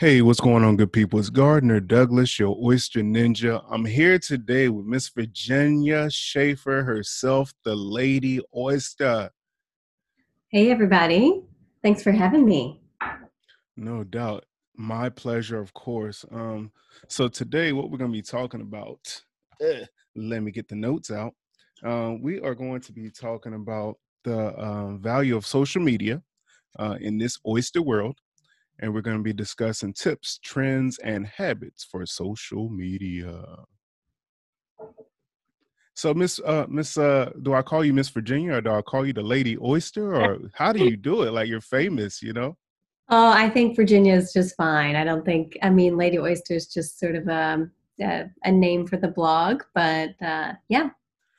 Hey, what's going on, good people? It's Gardner Douglas, your oyster ninja. I'm here today with Miss Virginia Schaefer herself, the Lady Oyster. Hey, everybody. Thanks for having me. No doubt. My pleasure, of course. Um, so today, what we're going to be talking about, eh, let me get the notes out. Um, we are going to be talking about the um, value of social media uh, in this oyster world and we're going to be discussing tips, trends, and habits for social media. So, Miss uh, Miss, uh, do I call you Miss Virginia or do I call you the Lady Oyster, or how do you do it? Like you're famous, you know? Oh, I think Virginia is just fine. I don't think. I mean, Lady Oyster is just sort of a a, a name for the blog, but uh, yeah,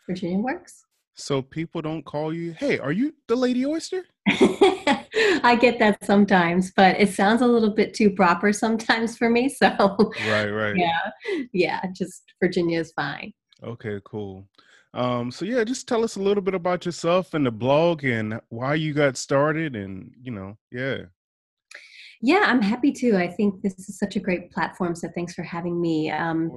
Virginia works. So people don't call you, "Hey, are you the Lady Oyster?" I get that sometimes, but it sounds a little bit too proper sometimes for me. So, right, right. Yeah, yeah, just Virginia is fine. Okay, cool. Um, so yeah, just tell us a little bit about yourself and the blog and why you got started and you know, yeah. Yeah, I'm happy to. I think this is such a great platform. So thanks for having me. Um,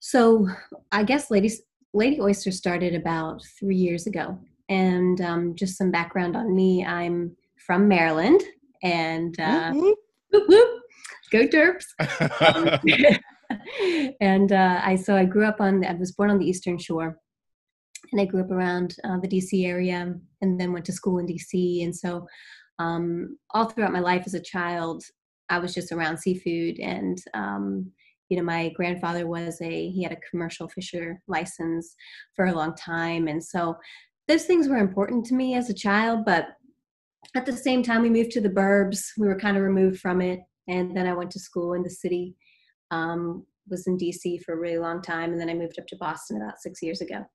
so I guess ladies Lady Oyster started about three years ago. And um, just some background on me I'm from Maryland, and uh, whoop, whoop. Whoop, go Terps. um, and uh, I so I grew up on I was born on the Eastern Shore, and I grew up around uh, the DC area, and then went to school in DC. And so um, all throughout my life as a child, I was just around seafood and um, you know my grandfather was a he had a commercial fisher license for a long time. And so those things were important to me as a child but at the same time we moved to the burbs. We were kind of removed from it. And then i went to school in the city um, was in dc for a really long time. And then i moved up to boston about six years ago.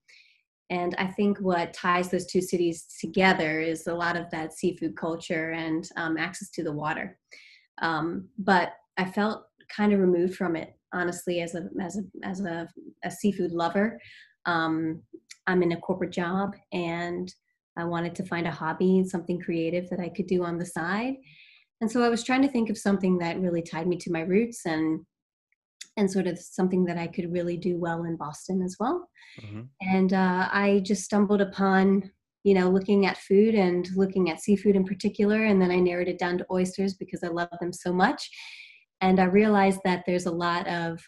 And i think what ties those two cities together is a lot of that seafood culture and um, access to the water. Um, but i felt kind of removed from it honestly as a as a as a, a seafood lover um, i'm in a corporate job and i wanted to find a hobby and something creative that i could do on the side. And so i was trying to think of something that really tied me to my roots and and sort of something that i could really do well in boston as well. Mm-hmm. and uh, i just stumbled upon you know looking at food and looking at seafood in particular and then i narrowed it down to oysters because i love them so much and I realized that there's a lot of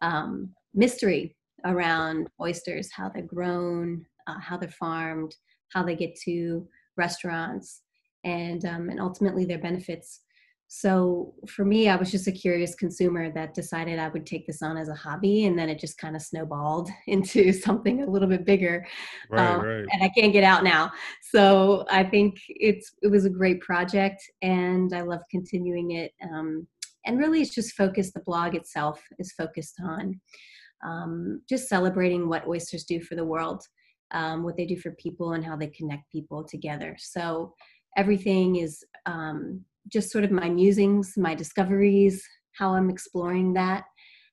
um, mystery around oysters, how they're grown, uh, how they're farmed, how they get to restaurants, and um, and ultimately their benefits. So for me, I was just a curious consumer that decided I would take this on as a hobby, and then it just kind of snowballed into something a little bit bigger. Right, um, right. And I can't get out now. So I think it's it was a great project, and I love continuing it. Um, and really it's just focused the blog itself is focused on um, just celebrating what oysters do for the world um, what they do for people and how they connect people together. So everything is um, just sort of my musings my discoveries how i'm exploring that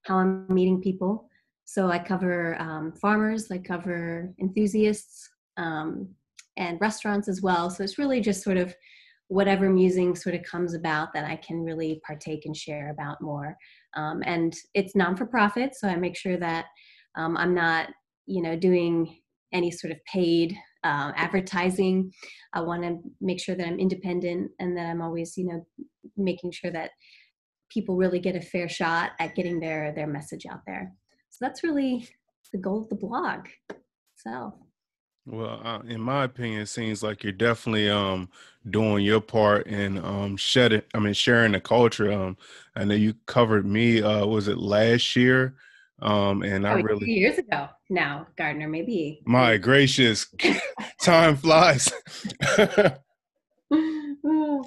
how i'm meeting people. So i cover um, farmers i cover enthusiasts um, and restaurants as well. So it's really just sort of whatever musing sort of comes about that I can really partake and share about more. Um, and it's non for profit, so I make sure that um, I'm not, you know, doing any sort of paid uh, advertising. I want to make sure that I'm independent and that I'm always, you know, making sure that people really get a fair shot at getting their their message out there. So that's really the goal of the blog. So. Well, uh, in my opinion, it seems like you're definitely um doing your part in um shedding. I mean, sharing the culture. Um, I know you covered me. Uh, was it last year? Um, and I oh, really years ago now, Gardner. Maybe. My gracious, time flies.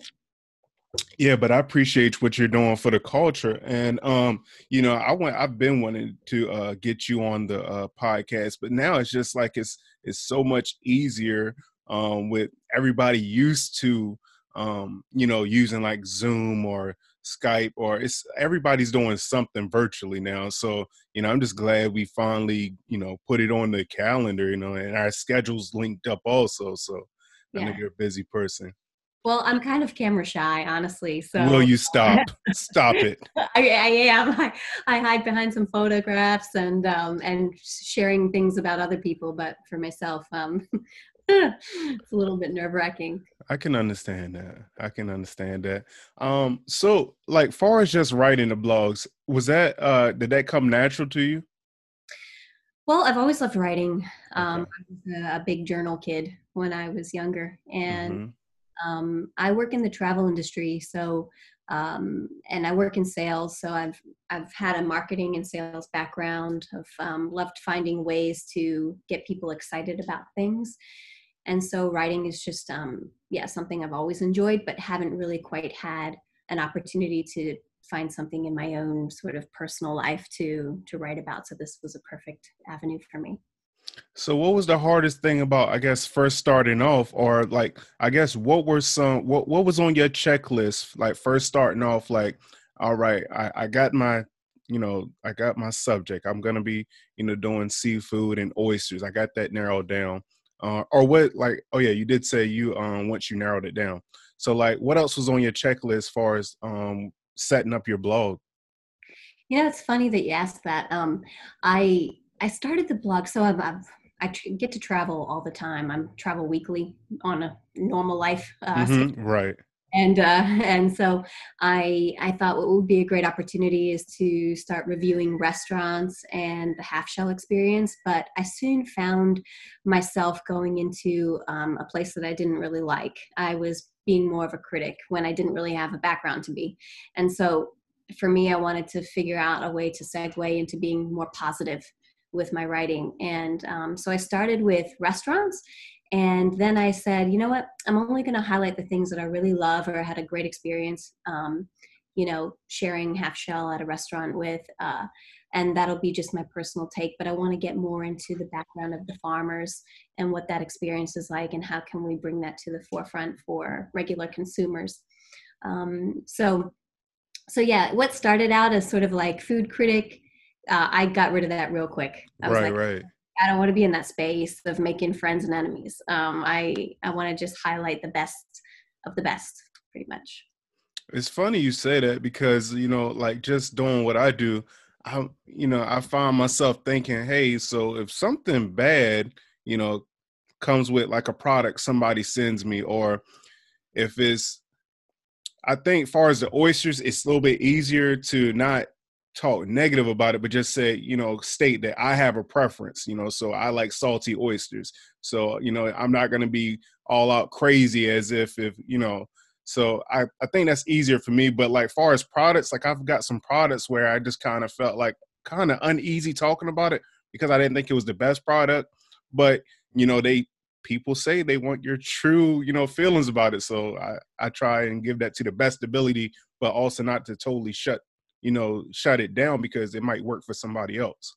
yeah but i appreciate what you're doing for the culture and um you know i went i've been wanting to uh get you on the uh podcast but now it's just like it's it's so much easier um with everybody used to um you know using like zoom or skype or it's everybody's doing something virtually now so you know i'm just glad we finally you know put it on the calendar you know and our schedules linked up also so yeah. i know you're a busy person Well, I'm kind of camera shy, honestly. So will you stop? stop it. I, I am. I, I, hide behind some photographs and um, and sharing things about other people, but for myself, um, it's a little bit nerve wracking. I can understand that. I can understand that. Um, so like far as just writing the blogs, was that uh did that come natural to you? Well, I've always loved writing. Um, okay. I was a, a, big journal kid when I was younger, and mm-hmm. Um, I work in the travel industry. So, um, and I work in sales. So I've I've had a marketing and sales background. I've um, loved finding ways to get people excited about things, and so writing is just um, yeah something I've always enjoyed, but haven't really quite had an opportunity to find something in my own sort of personal life to to write about so this was a perfect avenue for me so what was the hardest thing about i guess first starting off? Or like i guess what were some what what was on your checklist like first starting off like all right i i got my you know i got my subject. I'm gonna be you know doing seafood and oysters. I got that narrowed down. Uh, or what like oh yeah you did say you um once you narrowed it down. So like what else was on your checklist as far as um setting up your blog? Yeah, it's funny that you asked that. Um, I I started the blog, so I've, I've I get to travel all the time. I'm travel weekly on a normal life. Uh, mm-hmm, right. And uh, and so I I thought what would be a great opportunity is to start reviewing restaurants and the half shell experience. But I soon found myself going into um, a place that I didn't really like. I was being more of a critic when I didn't really have a background to be. And so for me, I wanted to figure out a way to segue into being more positive with my writing. And um, so I started with restaurants. And then I said, you know what? I'm only going to highlight the things that I really love or had a great experience, um, you know, sharing half shell at a restaurant with. Uh, and that'll be just my personal take but i want to get more into the background of the farmers and what that experience is like and how can we bring that to the forefront for regular consumers um, so so yeah what started out as sort of like food critic uh, i got rid of that real quick I was right like, right I don't want to be in that space of making friends and enemies. Um, I I want to just highlight the best of the best, pretty much. It's funny you say that because you know, like just doing what I do, I, you know, I find myself thinking, hey, so if something bad, you know, comes with like a product somebody sends me, or if it's, I think, far as the oysters, it's a little bit easier to not talk negative about it, but just say, you know, state that I have a preference, you know, so I like salty oysters. So, you know, I'm not going to be all out crazy as if, if, you know, so I, I think that's easier for me. But like far as products, like I've got some products where I just kind of felt like kind of uneasy talking about it because I didn't think it was the best product. But you know, they people say they want your true, you know, feelings about it. So I, I try and give that to the best ability, but also not to totally shut, you know, shut it down because it might work for somebody else.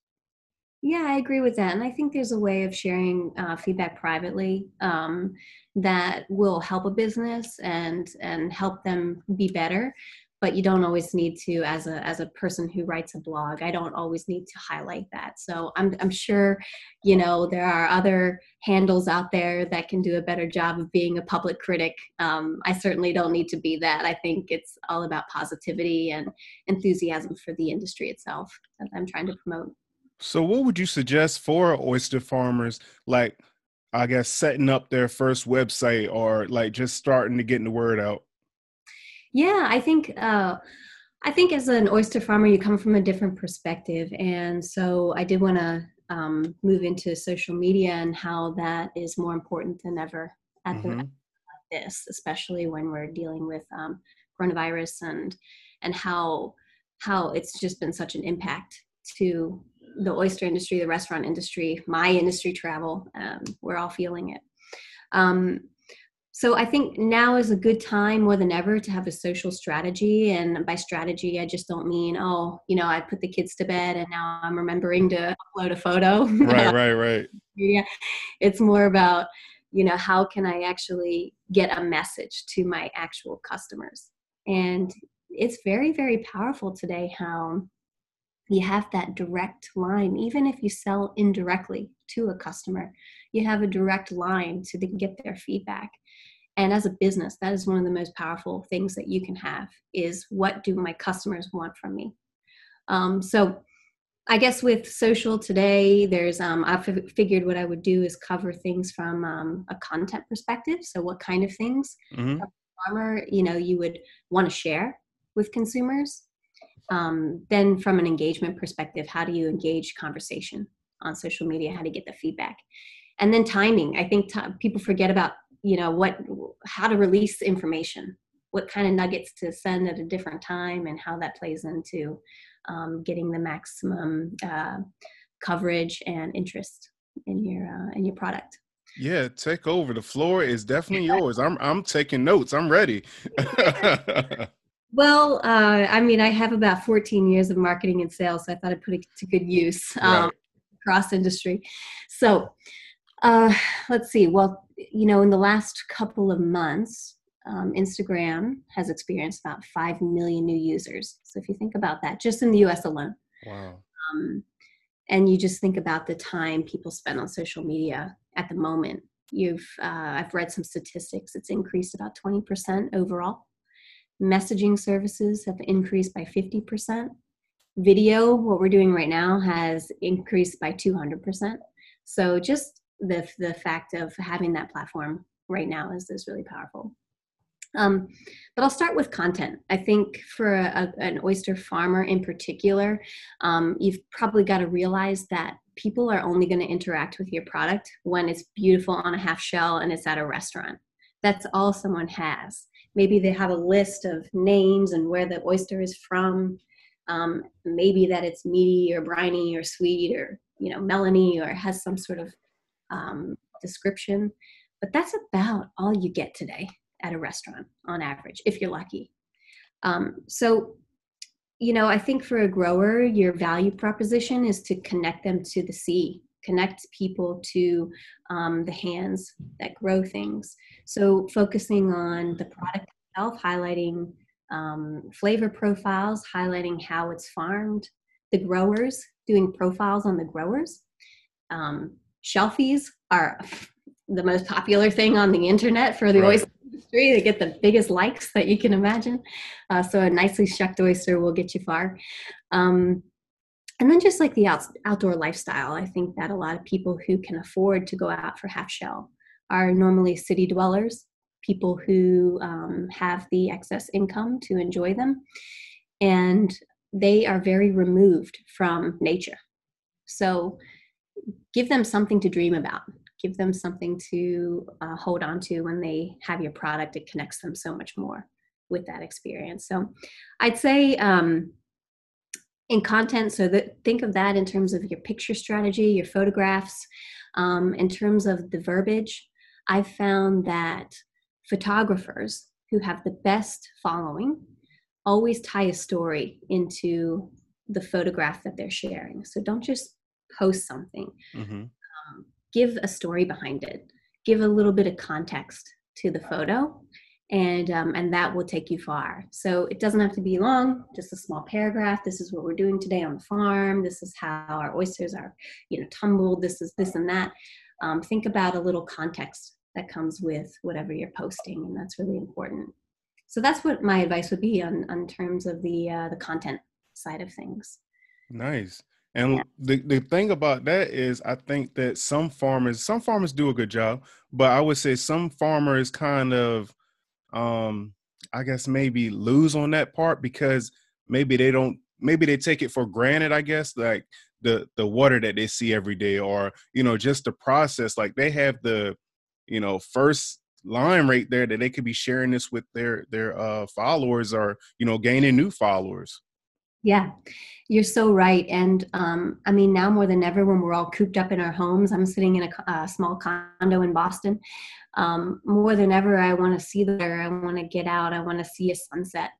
Yeah, I agree with that. And I think there's a way of sharing uh, feedback privately um, that will help a business and and help them be better. But you don't always need to, as a as a person who writes a blog, I don't always need to highlight that. So I'm I'm sure, you know, there are other handles out there that can do a better job of being a public critic. Um, I certainly don't need to be that. I think it's all about positivity and enthusiasm for the industry itself that I'm trying to promote. So, what would you suggest for oyster farmers, like, I guess, setting up their first website or like just starting to getting the word out? Yeah, I think. Uh, I think as an oyster farmer, you come from a different perspective. And so I did want to um, move into social media and how that is more important than ever at mm-hmm. the this, especially when we're dealing with um, coronavirus and and how how it's just been such an impact to the oyster industry, the restaurant industry, my industry, travel. Um, we're all feeling it. Um, so I think now is a good time more than ever to have a social strategy. And by strategy, I just don't mean, oh, you know, I put the kids to bed and now I'm remembering to upload a photo. Right, right, right. Yeah. It's more about, you know, how can I actually get a message to my actual customers? And it's very, very powerful today how you have that direct line even if you sell indirectly to a customer you have a direct line to get their feedback and as a business that is one of the most powerful things that you can have is what do my customers want from me? Um, so i guess with social today there's um, i figured what i would do is cover things from um, a content perspective. So what kind of things mm-hmm. farmer you know you would want to share with consumers? Um, then from an engagement perspective how do you engage conversation on social media? How to get the feedback? And then timing. I think t- people forget about you know what how to release information what kind of nuggets to send at a different time and how that plays into um, getting the maximum uh, coverage and interest in your uh, in your product. Yeah take over. The floor is definitely yours. I'm i'm taking notes. I'm ready. Well uh, i mean i have about 14 years of marketing and sales so i thought i'd put it to good use um, right. across industry. So uh, let's see. Well, you know, in the last couple of months, um, Instagram has experienced about 5 million new users. So if you think about that, just in the US alone. Wow. Um, and you just think about the time people spend on social media at the moment. You've, uh, I've read some statistics, it's increased about 20% overall. Messaging services have increased by 50%. Video, what we're doing right now, has increased by 200%. So just the the fact of having that platform right now is is really powerful. Um, but I'll start with content. I think for a, an oyster farmer in particular, um, you've probably got to realize that people are only going to interact with your product when it's beautiful on a half shell and it's at a restaurant. That's all someone has. Maybe they have a list of names and where the oyster is from. Um, maybe that it's meaty or briny or sweet or you know melony or has some sort of um, description. But that's about all you get today at a restaurant on average, if you're lucky. Um, so, you know, I think for a grower, your value proposition is to connect them to the sea, connect people to um, the hands that grow things. So, focusing on the product itself, highlighting um, flavor profiles, highlighting how it's farmed, the growers, doing profiles on the growers, um, shelfies are the most popular thing on the internet for the right. oyster industry. They get the biggest likes that you can imagine. Uh, so a nicely shucked oyster will get you far. Um, and then just like the out, outdoor lifestyle, I think that a lot of people who can afford to go out for half shell are normally city dwellers, people who um, have the excess income to enjoy them, and they are very removed from nature. So give them something to dream about. Give them something to uh, hold on to when they have your product. It connects them so much more with that experience. So i'd say um, in content so that think of that in terms of your picture strategy your photographs um, in terms of the verbiage. I've found that photographers who have the best following always tie a story into the photograph that they're sharing. So don't just post something mm-hmm. um, give a story behind it. Give a little bit of context to the photo and um, and that will take you far. So it doesn't have to be long just a small paragraph. This is what we're doing today on the farm. This is how our oysters are you know tumbled. This is this and that. Um, think about a little context that comes with whatever you're posting and that's really important. So that's what my advice would be on on terms of the uh, the content side of things. Nice and yeah. the, the thing about that is I think that some farmers some farmers do a good job, but I would say some farmers kind of um I guess maybe lose on that part because maybe they don't maybe they take it for granted, I guess, like the the water that they see every day or you know just the process like they have the you know first line right there that they could be sharing this with their their uh followers or you know gaining new followers yeah, you're so right. And um, I mean, now more than ever, when we're all cooped up in our homes, I'm sitting in a, a small condo in Boston. Um, more than ever, I want to see there. I want to get out. I want to see a sunset.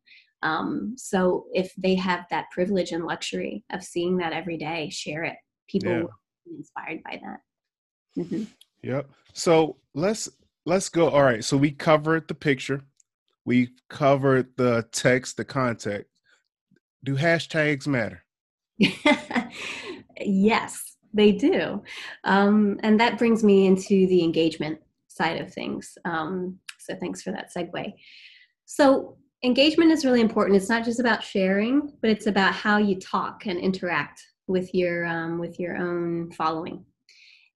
Um, so if they have that privilege and luxury of seeing that every day, share it. People yeah. will be inspired by that. Mm-hmm. Yep. So let's let's go. All right. So we covered the picture. We covered the text, the context do hashtags matter? yes, they do. Um, and that brings me into the engagement side of things. Um, So thanks for that segue. So engagement is really important. It's not just about sharing, but it's about how you talk and interact with your um, with your own following.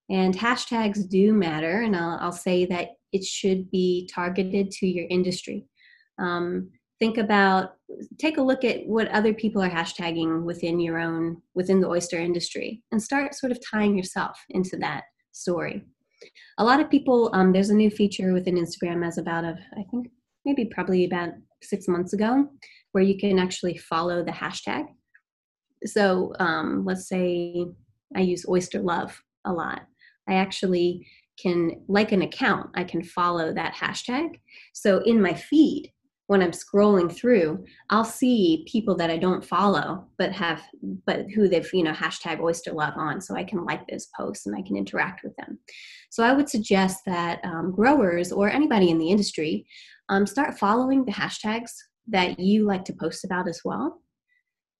And hashtags do matter, and I'll, I'll say that it should be targeted to your industry. Um, think about take a look at what other people are hashtagging within your own within the oyster industry and start sort of tying yourself into that story. A lot of people um, there's a new feature within instagram as about a i think maybe probably about six months ago where you can actually follow the hashtag. So um, let's say i use oyster love a lot. I actually can like an account. I can follow that hashtag. So in my feed when I'm scrolling through, I'll see people that I don't follow, but have, but who they've, you know, hashtag oyster love on. So I can like those posts and I can interact with them. So I would suggest that um, growers or anybody in the industry um, start following the hashtags that you like to post about as well.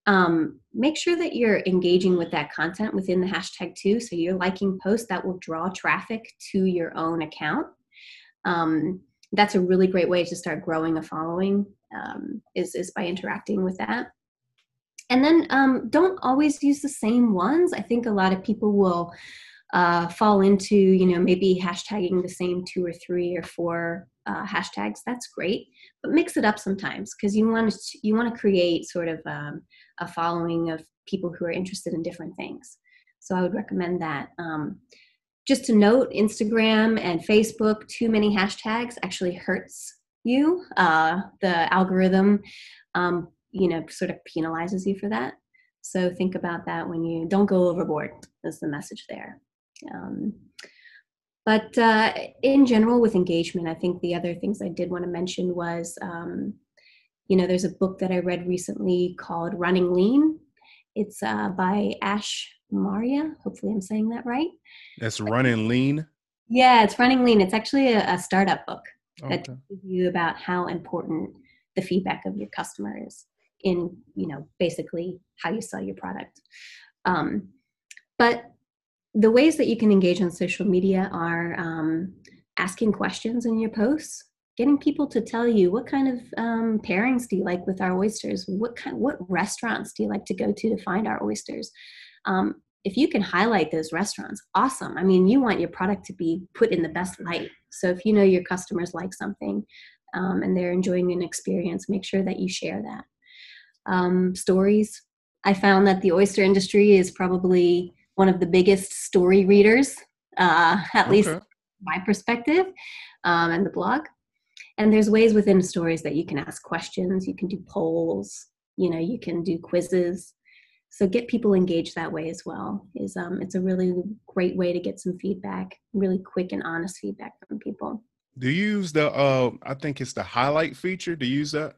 Um, make sure that you're engaging with that content within the hashtag too. So you're liking posts that will draw traffic to your own account. Um, that's a really great way to start growing a following um, is, is by interacting with that. And then um, don't always use the same ones. I think a lot of people will uh, fall into you know maybe hashtagging the same two or three or four uh, hashtags. That's great but mix it up sometimes because you want to you want to create sort of um, a following of people who are interested in different things. So i would recommend that. Um, just to note instagram and facebook too many hashtags actually hurts you. Uh, the algorithm um, you know sort of penalizes you for that. So think about that when you don't go overboard is the message there. Um, but uh, in general with engagement i think the other things i did want to mention was um, you know there's a book that i read recently called running lean. It's uh, by ash Maurya. Hopefully, I'm saying that right. That's running lean. Yeah, it's running lean. It's actually a, a startup book okay. that teaches you about how important the feedback of your customer is in, you know, basically how you sell your product. Um, but the ways that you can engage on social media are um, asking questions in your posts getting people to tell you what kind of um, pairings do you like with our oysters what kind what restaurants do you like to go to to find our oysters um, if you can highlight those restaurants awesome. I mean you want your product to be put in the best light. So if you know your customers like something um, and they're enjoying an experience make sure that you share that. Um, stories. I found that the oyster industry is probably one of the biggest story readers uh, at okay. least my perspective um, and the blog. And there's ways within stories that you can ask questions you can do polls you know you can do quizzes so get people engaged that way as well is um, it's a really great way to get some feedback really quick and honest feedback from people do you use the uh, i think it's the highlight feature do you use that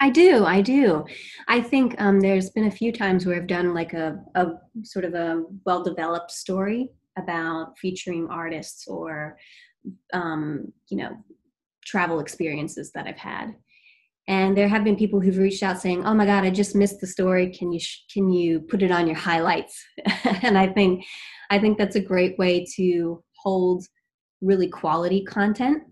I do, I do. I think um, there's been a few times where I've done like a, a sort of a well developed story about featuring artists or, um, you know, travel experiences that I've had. And there have been people who've reached out saying, "Oh my God, I just missed the story. Can you sh- can you put it on your highlights?" and I think I think that's a great way to hold really quality content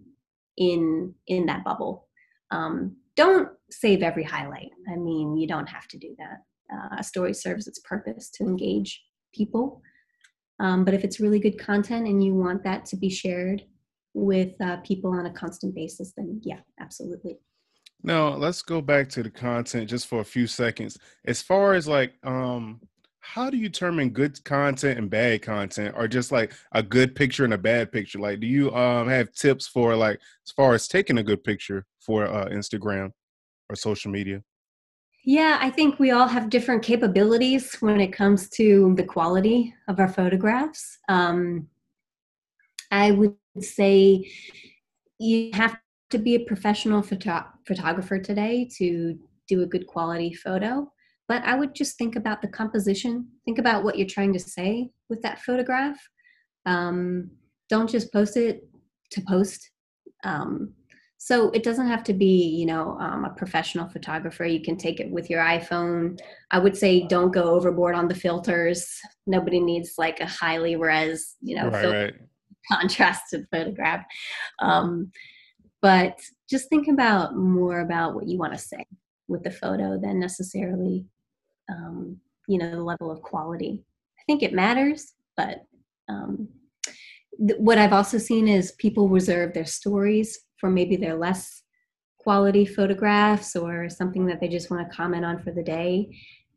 in in that bubble. Um, don't save every highlight. I mean, you don't have to do that. Uh, a story serves its purpose to engage people. Um, but if it's really good content and you want that to be shared with uh, people on a constant basis, then yeah, absolutely. Now let's go back to the content just for a few seconds. As far as like, um, how do you determine good content and bad content, or just like a good picture and a bad picture? Like, do you um have tips for like as far as taking a good picture for uh, Instagram or social media? Yeah, I think we all have different capabilities when it comes to the quality of our photographs. Um, I would say you have to be a professional photo- photographer today to do a good quality photo but i would just think about the composition think about what you're trying to say with that photograph. Um, don't just post it to post. Um, so it doesn't have to be you know um, a professional photographer. You can take it with your iphone. I would say don't go overboard on the filters. Nobody needs like a highly res you know right, right. contrasted photograph. Um, but just think about more about what you want to say with the photo than necessarily um, you know the level of quality. I think it matters but um, th- what i've also seen is people reserve their stories for maybe their less quality photographs or something that they just want to comment on for the day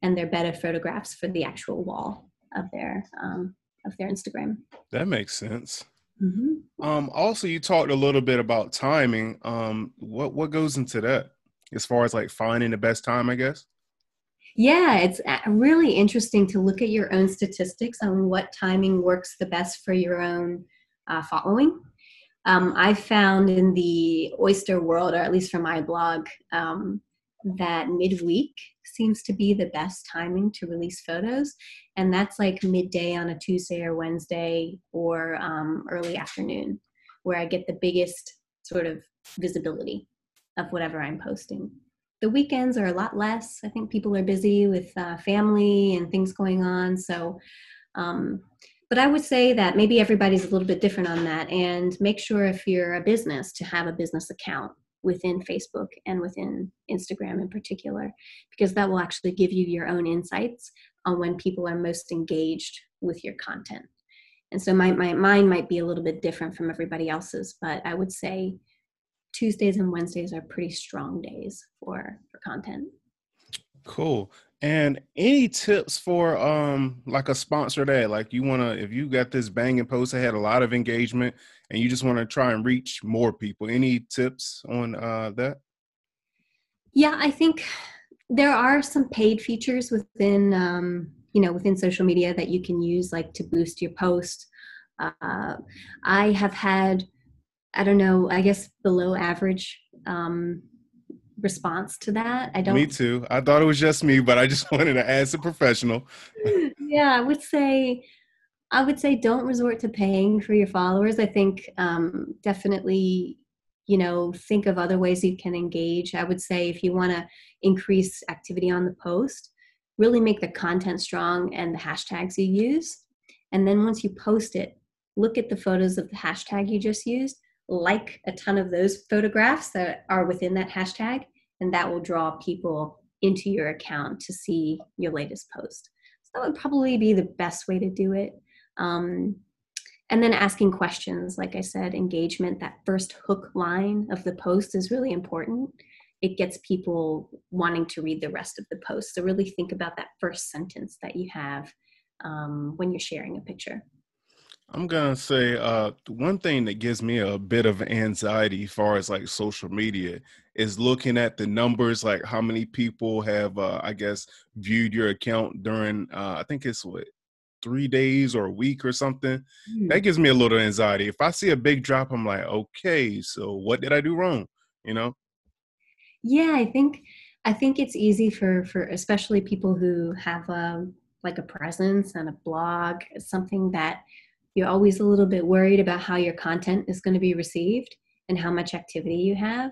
and they're better photographs for the actual wall of their um, of their instagram. That makes sense mm-hmm. um, also you talked a little bit about timing um, what what goes into that as far as like finding the best time i guess yeah it's uh, really interesting to look at your own statistics on what timing works the best for your own uh, following um, I found in the oyster world, or at least for my blog, um, that midweek seems to be the best timing to release photos. And that's like midday on a Tuesday or Wednesday or um, early afternoon, where I get the biggest sort of visibility of whatever I'm posting. The weekends are a lot less. I think people are busy with uh, family and things going on. So um, but I would say that maybe everybody's a little bit different on that. And make sure if you're a business to have a business account within Facebook and within Instagram in particular, because that will actually give you your own insights on when people are most engaged with your content. And so my, my mine might be a little bit different from everybody else's, but I would say Tuesdays and Wednesdays are pretty strong days for for content. Cool. And any tips for um like a sponsored ad? Like you wanna if you got this banging post that had a lot of engagement and you just want to try and reach more people. Any tips on uh that? Yeah, I think there are some paid features within um, you know within social media that you can use like to boost your post. Uh, I have had I don't know, I guess below average um, response to that. I don't. Me too. I thought it was just me, but I just wanted to ask a professional. yeah, I would say, I would say, don't resort to paying for your followers. I think um, definitely, you know, think of other ways you can engage. I would say if you want to increase activity on the post, really make the content strong and the hashtags you use, and then once you post it, look at the photos of the hashtag you just used like a ton of those photographs that are within that hashtag, and that will draw people into your account to see your latest post. So that would probably be the best way to do it. Um, and then asking questions, like I said, engagement, that first hook line of the post is really important. It gets people wanting to read the rest of the post. So really think about that first sentence that you have um, when you're sharing a picture. I'm gonna say uh, one thing that gives me a bit of anxiety as far as like social media is looking at the numbers, like how many people have, uh, I guess, viewed your account during. Uh, I think it's what three days or a week or something. Mm. That gives me a little anxiety. If I see a big drop, I'm like, okay, so what did I do wrong? You know? Yeah, I think I think it's easy for for especially people who have a um, like a presence and a blog, something that you're always a little bit worried about how your content is going to be received and how much activity you have.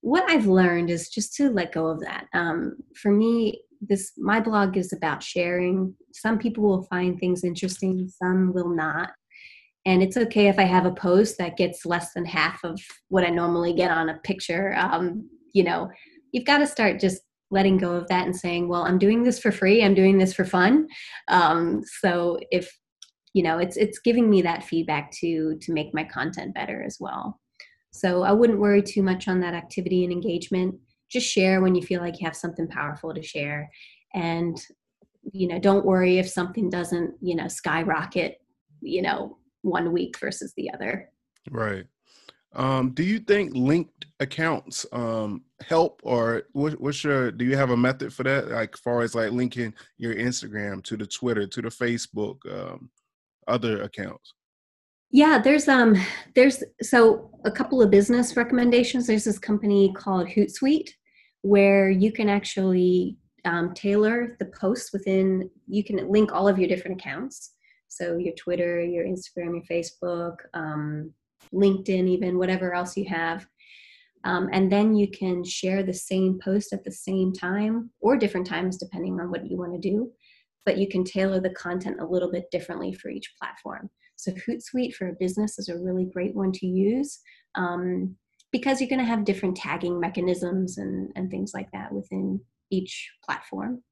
What I've learned is just to let go of that. Um, for me, this my blog is about sharing. Some people will find things interesting, some will not. And it's okay if I have a post that gets less than half of what I normally get on a picture. Um, you know, you've got to start just letting go of that and saying, well, I'm doing this for free. I'm doing this for fun. Um, so if you know it's it's giving me that feedback to to make my content better as well so i wouldn't worry too much on that activity and engagement just share when you feel like you have something powerful to share and you know don't worry if something doesn't you know skyrocket you know one week versus the other right um, do you think linked accounts um, help, or what, what's your? Do you have a method for that? Like, far as like linking your Instagram to the Twitter to the Facebook, um, other accounts? Yeah, there's um there's so a couple of business recommendations. There's this company called Hootsuite where you can actually um, tailor the posts within. You can link all of your different accounts, so your Twitter, your Instagram, your Facebook, um, LinkedIn, even whatever else you have. Um, and then you can share the same post at the same time or different times depending on what you want to do but you can tailor the content a little bit differently for each platform. So Hootsuite for a business is a really great one to use um, because you're going to have different tagging mechanisms and, and things like that within each platform.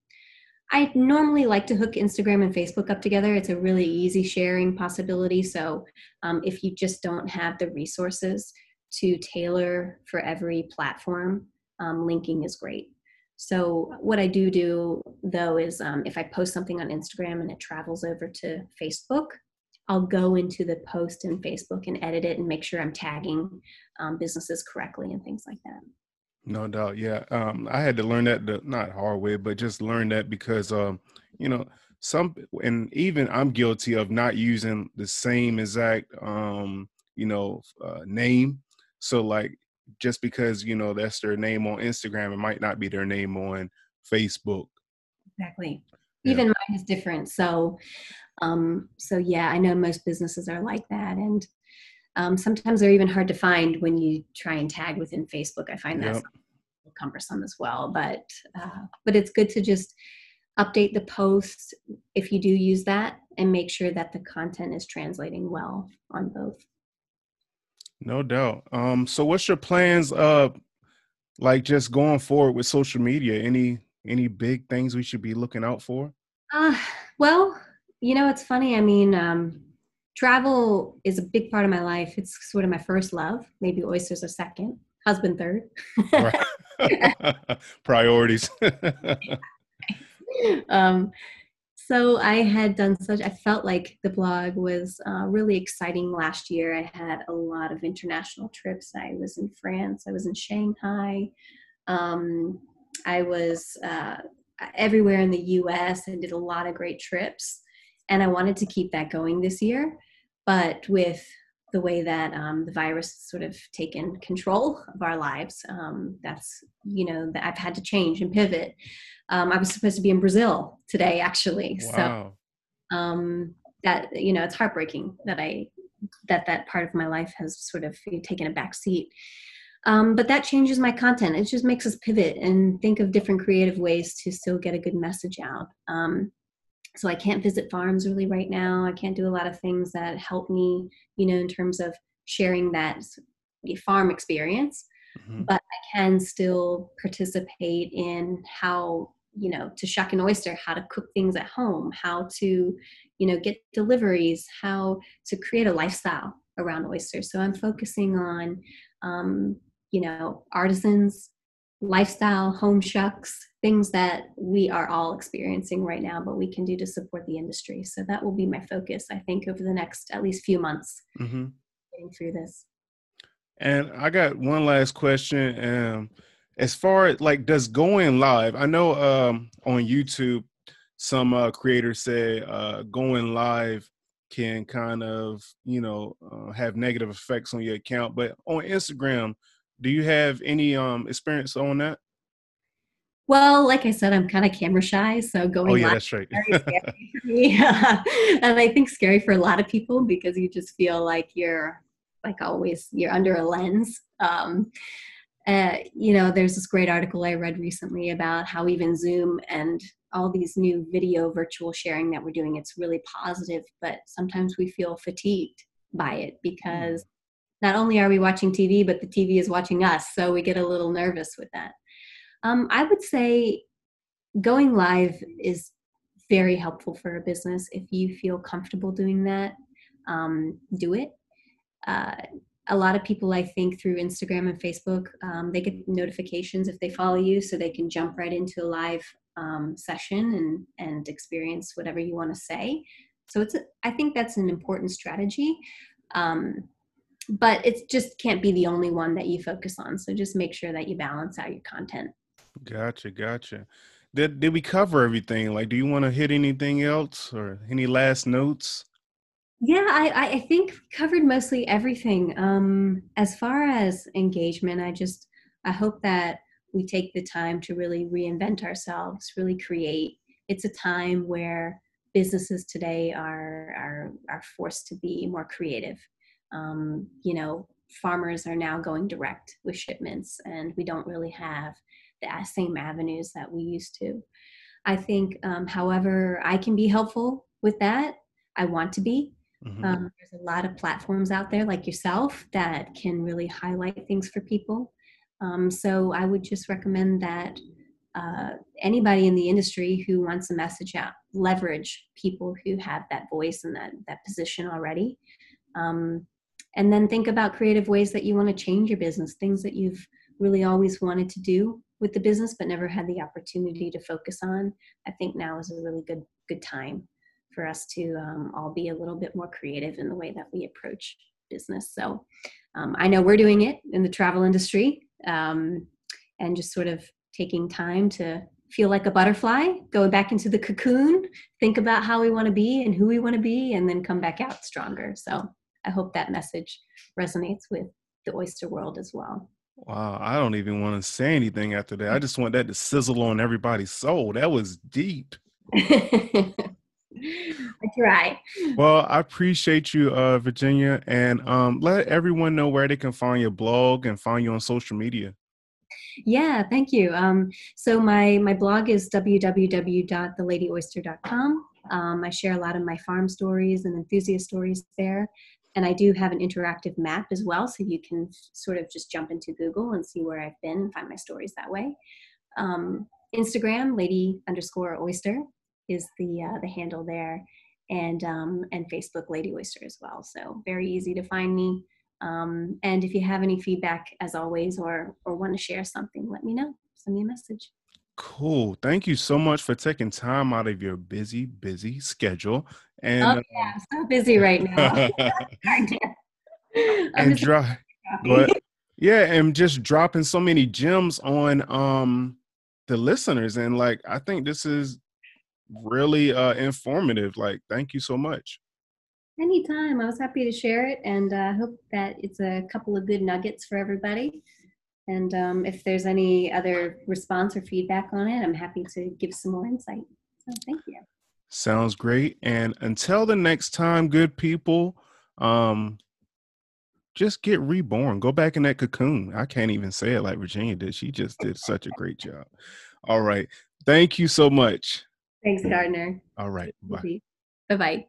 I normally like to hook Instagram and Facebook up together. It's a really easy sharing possibility. So um, if you just don't have the resources to tailor for every platform, um, linking is great. So what I do do though is um, if I post something on Instagram and it travels over to Facebook, I'll go into the post in Facebook and edit it and make sure I'm tagging um, businesses correctly and things like that. No doubt, yeah. Um, I had to learn that the not hard way, but just learn that because um, you know some and even I'm guilty of not using the same exact um, you know uh, name. So like just because you know that's their name on Instagram, it might not be their name on Facebook. Exactly. Yeah. Even mine is different. So, um, so yeah, I know most businesses are like that, and um, sometimes they're even hard to find when you try and tag within Facebook. I find that yep. cumbersome as well, but uh, but it's good to just update the post if you do use that and make sure that the content is translating well on both. No doubt. Um, so what's your plans uh like just going forward with social media? Any any big things we should be looking out for? Uh well, you know, it's funny. I mean, um travel is a big part of my life. It's sort of my first love. Maybe oysters are second, husband third. Priorities. um so I had done such, I felt like the blog was uh, really exciting last year. I had a lot of international trips. I was in France, I was in Shanghai, um, I was uh, everywhere in the US and did a lot of great trips. And I wanted to keep that going this year. But with the way that um, the virus sort of taken control of our lives, um, that's, you know, that I've had to change and pivot. Um, I was supposed to be in Brazil today, actually. Wow. So um, that you know, it's heartbreaking that I that that part of my life has sort of taken a back seat. Um, but that changes my content. It just makes us pivot and think of different creative ways to still get a good message out. Um, so I can't visit farms really right now. I can't do a lot of things that help me, you know, in terms of sharing that farm experience. Mm-hmm. But I can still participate in how you know to shuck an oyster how to cook things at home how to you know get deliveries how to create a lifestyle around oysters so i'm focusing on um, you know artisans lifestyle home shucks things that we are all experiencing right now but we can do to support the industry. So that will be my focus i think over the next at least few months. Mm-hmm. getting through this. And i got one last question um, as far as like does going live i know um on youtube some uh creators say uh going live can kind of you know uh, have negative effects on your account but on instagram do you have any um experience on that well, like I said, I'm kind of camera shy, so going oh, yeah, live that's right. is very scary for me, and I think scary for a lot of people because you just feel like you're, like always, you're under a lens. Um, uh, you know, there's this great article I read recently about how even Zoom and all these new video virtual sharing that we're doing, it's really positive, but sometimes we feel fatigued by it because mm. Not only are we watching TV, but the TV is watching us. So we get a little nervous with that. Um, I would say going live is very helpful for a business. If you feel comfortable doing that, um, do it. Uh, a lot of people i think through instagram and facebook um, they get notifications if they follow you so they can jump right into a live um, session and and experience whatever you want to say so it's a, I think that's an important strategy um, but it just can't be the only one that you focus on so just make sure that you balance out your content gotcha gotcha did, did we cover everything like do you want to hit anything else or any last notes yeah, I, I think covered mostly everything. Um, as far as engagement, I just I hope that we take the time to really reinvent ourselves, really create. It's a time where businesses today are are are forced to be more creative. Um, you know, farmers are now going direct with shipments, and we don't really have the same avenues that we used to. I think, um, however, I can be helpful with that. I want to be Mm-hmm. Um, there's a lot of platforms out there like yourself that can really highlight things for people. Um, so I would just recommend that uh, anybody in the industry who wants a message out leverage people who have that voice and that that position already. Um, and then think about creative ways that you want to change your business, things that you've really always wanted to do with the business but never had the opportunity to focus on. I think now is a really good good time for us to um, all be a little bit more creative in the way that we approach business. So um, I know we're doing it in the travel industry um, and just sort of taking time to feel like a butterfly, go back into the cocoon, think about how we want to be and who we want to be, and then come back out stronger. So I hope that message resonates with the oyster world as well. Wow, I don't even want to say anything after that. I just want that to sizzle on everybody's soul. That was deep. I try. Well, I appreciate you, uh, Virginia, and um, let everyone know where they can find your blog and find you on social media. Yeah, thank you. Um, so my my blog is www.theladyoyster.com. Um, I share a lot of my farm stories and enthusiast stories there, and I do have an interactive map as well, so you can sort of just jump into Google and see where I've been and find my stories that way. Um, Instagram, lady underscore oyster, is the uh, the handle there, and um, and Facebook Lady Oyster as well. So very easy to find me. Um, and if you have any feedback, as always, or or want to share something, let me know. Send me a message. Cool. Thank you so much for taking time out of your busy, busy schedule. And oh, yeah, I'm so busy right now. and dry, but yeah, and just dropping so many gems on um the listeners. And like I think this is really uh, informative. Like, thank you so much. Anytime. I was happy to share it, and I uh, hope that it's a couple of good nuggets for everybody. And um, if there's any other response or feedback on it, I'm happy to give some more insight. So thank you. Sounds great. And until the next time, good people, um, just get reborn. Go back in that cocoon. I can't even say it like Virginia did. She just did such a great job. All right. Thank you so much. Thanks, Gardner. All right. Bye. Bye bye.